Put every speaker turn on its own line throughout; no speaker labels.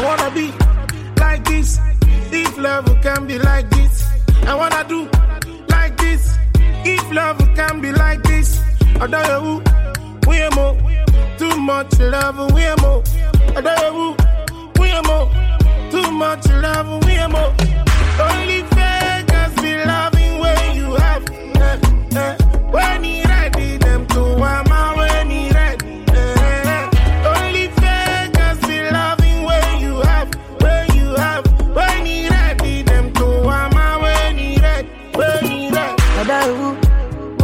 I wanna be like this. If love can be like this, I wanna do like this. If love can be like this, I don't know who we more. Too much love, we more. I don't know who we more. Too much love, we more.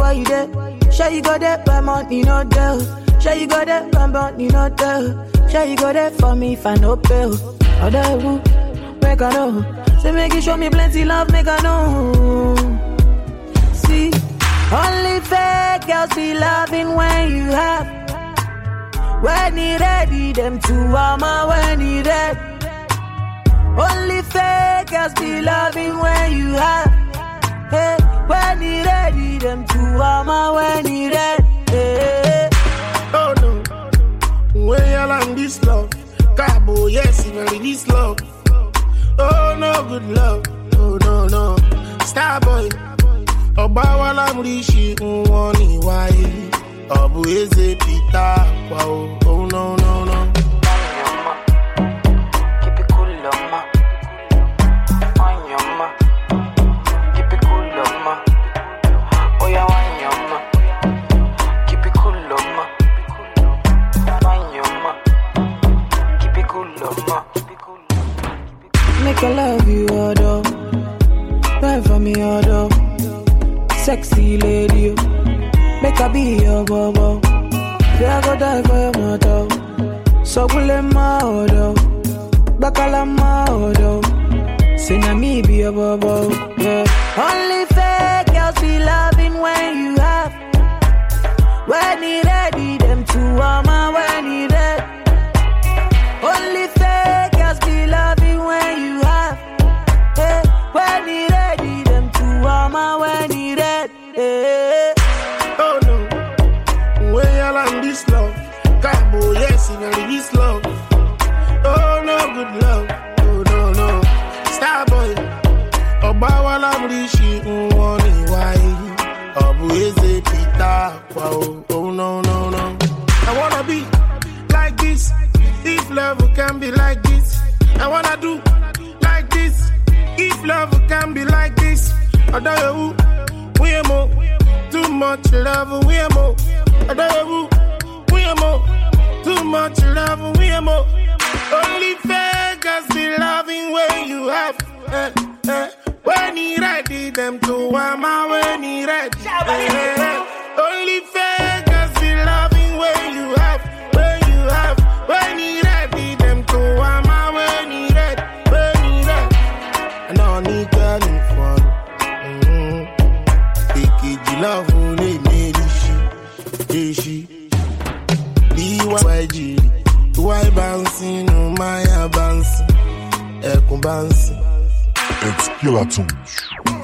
Why you there? Sure you go there, but money no there. Sure you go there, but money no there. Sure you go there for me if I no bill. Adahu, make I know. Say make you show me plenty love, make I know. See, only fake girls be loving when you have. When he ready, them two armor when he ready. Only fake girls be loving when you have. Two when. Hey.
Oh no, when y'all on this love, Cabo, yes, you really this love. Oh no, good love. Oh no, no, Starboy. Ọba wa lámúríṣi wọn ní wáyé. Ọ̀bù eze Peter pa o. Oh no,
Make I love you, although. Buy for me, although. Sexy lady, oh. make I be your bobo. Yeah, I go die for your motto. So will in my order. Bakala my order. Say na me be your bobo. Yeah. Only
wa lámúríṣi wọn ní wáyé. Ọ̀bù eze pa o. Oh. I wanna be like this. If love can be like this, I wanna do like this. If love can be like this, Adayewu, we are more. Too much love, are more. Adayewu, we are more. Too much love, are more. Only fakers be loving when you have. Eh, eh. When he ready, them to wama when he ready. Eh, eh. Only fakers be loving when you have. When you have. When he ready, them to wama when he ready. When he ready. And I need getting fun. Mm-hmm. Èkejì láwọn lè mérí ṣí, èṣí. Bí wá ìjìrì, ìwà ìbá ń sínú máyà bá ń sìn, ẹkùn bá.
It's Killertunes.